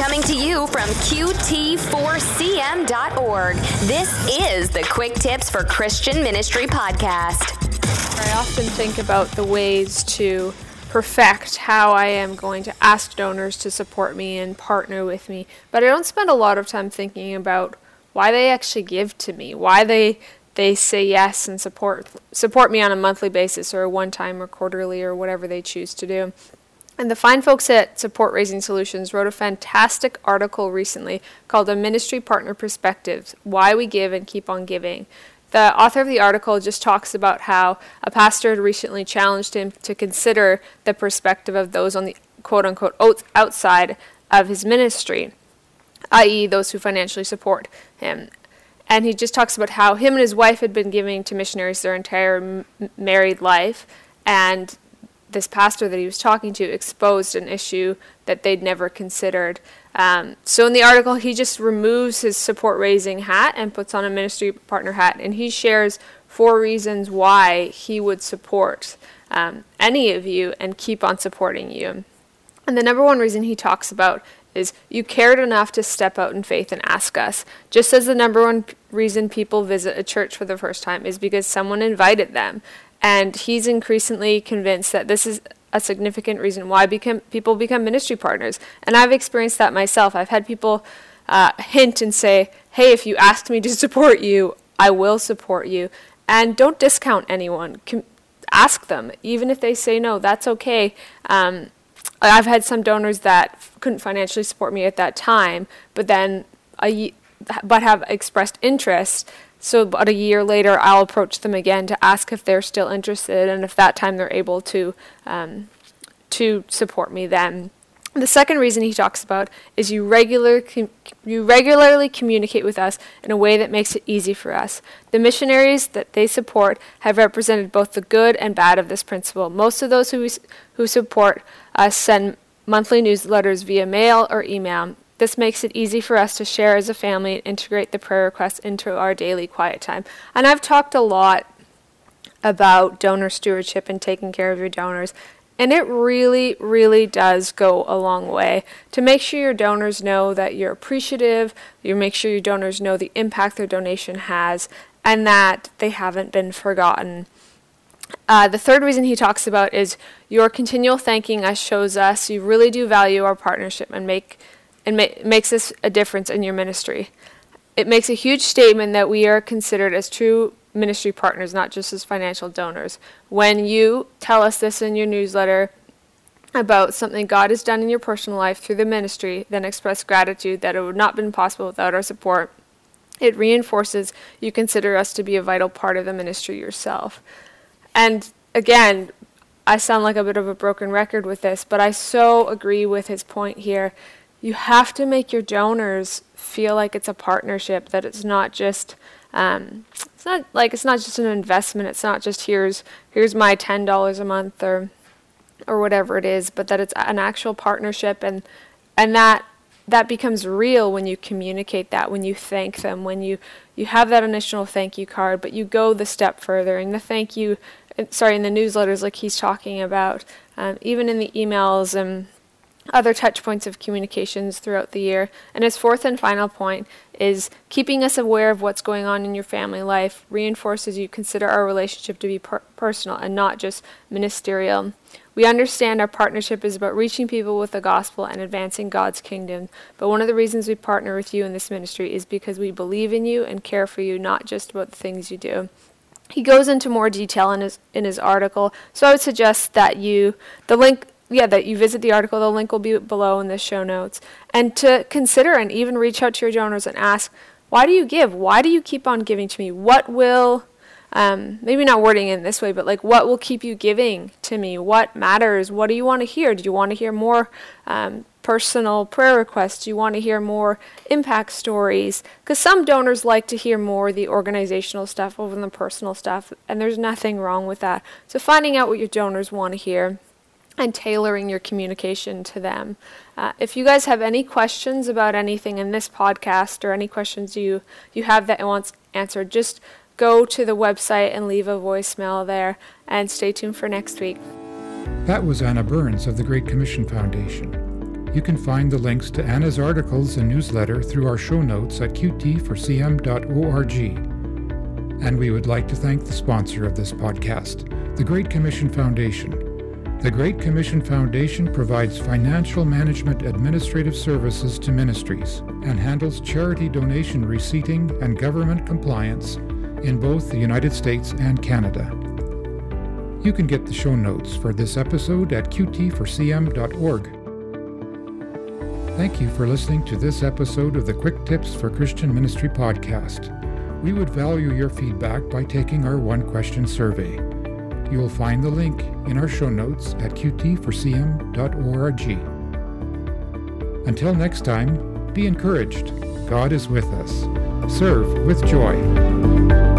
Coming to you from QT4CM.org. This is the Quick Tips for Christian Ministry podcast. I often think about the ways to perfect how I am going to ask donors to support me and partner with me, but I don't spend a lot of time thinking about why they actually give to me, why they they say yes and support support me on a monthly basis or a one time or quarterly or whatever they choose to do. And the fine folks at Support Raising Solutions wrote a fantastic article recently called A Ministry Partner Perspectives Why We Give and Keep on Giving. The author of the article just talks about how a pastor had recently challenged him to consider the perspective of those on the quote unquote outside of his ministry, i.e., those who financially support him. And he just talks about how him and his wife had been giving to missionaries their entire m- married life, and this pastor that he was talking to exposed an issue that they'd never considered. Um, so in the article, he just removes his support raising hat and puts on a ministry partner hat, and he shares four reasons why he would support um, any of you and keep on supporting you. And the number one reason he talks about is you cared enough to step out in faith and ask us. Just as the number one reason people visit a church for the first time is because someone invited them. And he's increasingly convinced that this is a significant reason why become, people become ministry partners. And I've experienced that myself. I've had people uh, hint and say, hey, if you ask me to support you, I will support you. And don't discount anyone. Com- ask them. Even if they say no, that's okay. Um, I've had some donors that f- couldn't financially support me at that time, but then but have expressed interest so about a year later, I'll approach them again to ask if they're still interested, and if that time they're able to um, to support me then. The second reason he talks about is you regular com- you regularly communicate with us in a way that makes it easy for us. The missionaries that they support have represented both the good and bad of this principle. Most of those who who support us send monthly newsletters via mail or email. This makes it easy for us to share as a family and integrate the prayer requests into our daily quiet time. And I've talked a lot about donor stewardship and taking care of your donors. And it really, really does go a long way to make sure your donors know that you're appreciative, you make sure your donors know the impact their donation has, and that they haven't been forgotten. Uh, the third reason he talks about is your continual thanking us shows us you really do value our partnership and make and ma- makes this a difference in your ministry. It makes a huge statement that we are considered as true ministry partners, not just as financial donors. When you tell us this in your newsletter about something God has done in your personal life through the ministry, then express gratitude that it would not have been possible without our support. It reinforces you consider us to be a vital part of the ministry yourself. And again, I sound like a bit of a broken record with this, but I so agree with his point here you have to make your donors feel like it's a partnership that it's not just um, it's not like it's not just an investment. It's not just here's here's my ten dollars a month or or whatever it is but that it's an actual partnership. And and that that becomes real when you communicate that when you thank them when you you have that initial thank you card but you go the step further. And the thank you sorry in the newsletters like he's talking about um, even in the emails and other touch points of communications throughout the year. And his fourth and final point is keeping us aware of what's going on in your family life reinforces you consider our relationship to be per- personal and not just ministerial. We understand our partnership is about reaching people with the gospel and advancing God's kingdom. But one of the reasons we partner with you in this ministry is because we believe in you and care for you, not just about the things you do. He goes into more detail in his in his article, so I would suggest that you the link yeah, that you visit the article. The link will be below in the show notes. And to consider and even reach out to your donors and ask, why do you give? Why do you keep on giving to me? What will, um, maybe not wording it in this way, but like, what will keep you giving to me? What matters? What do you want to hear? Do you want to hear more um, personal prayer requests? Do you want to hear more impact stories? Because some donors like to hear more the organizational stuff over the personal stuff, and there's nothing wrong with that. So finding out what your donors want to hear and tailoring your communication to them. Uh, if you guys have any questions about anything in this podcast or any questions you, you have that wants answered, just go to the website and leave a voicemail there and stay tuned for next week. That was Anna Burns of the Great Commission Foundation. You can find the links to Anna's articles and newsletter through our show notes at qt4cm.org. And we would like to thank the sponsor of this podcast, the Great Commission Foundation. The Great Commission Foundation provides financial management administrative services to ministries and handles charity donation receipting and government compliance in both the United States and Canada. You can get the show notes for this episode at qt4cm.org. Thank you for listening to this episode of the Quick Tips for Christian Ministry podcast. We would value your feedback by taking our one question survey. You will find the link in our show notes at qt4cm.org. Until next time, be encouraged. God is with us. Serve with joy.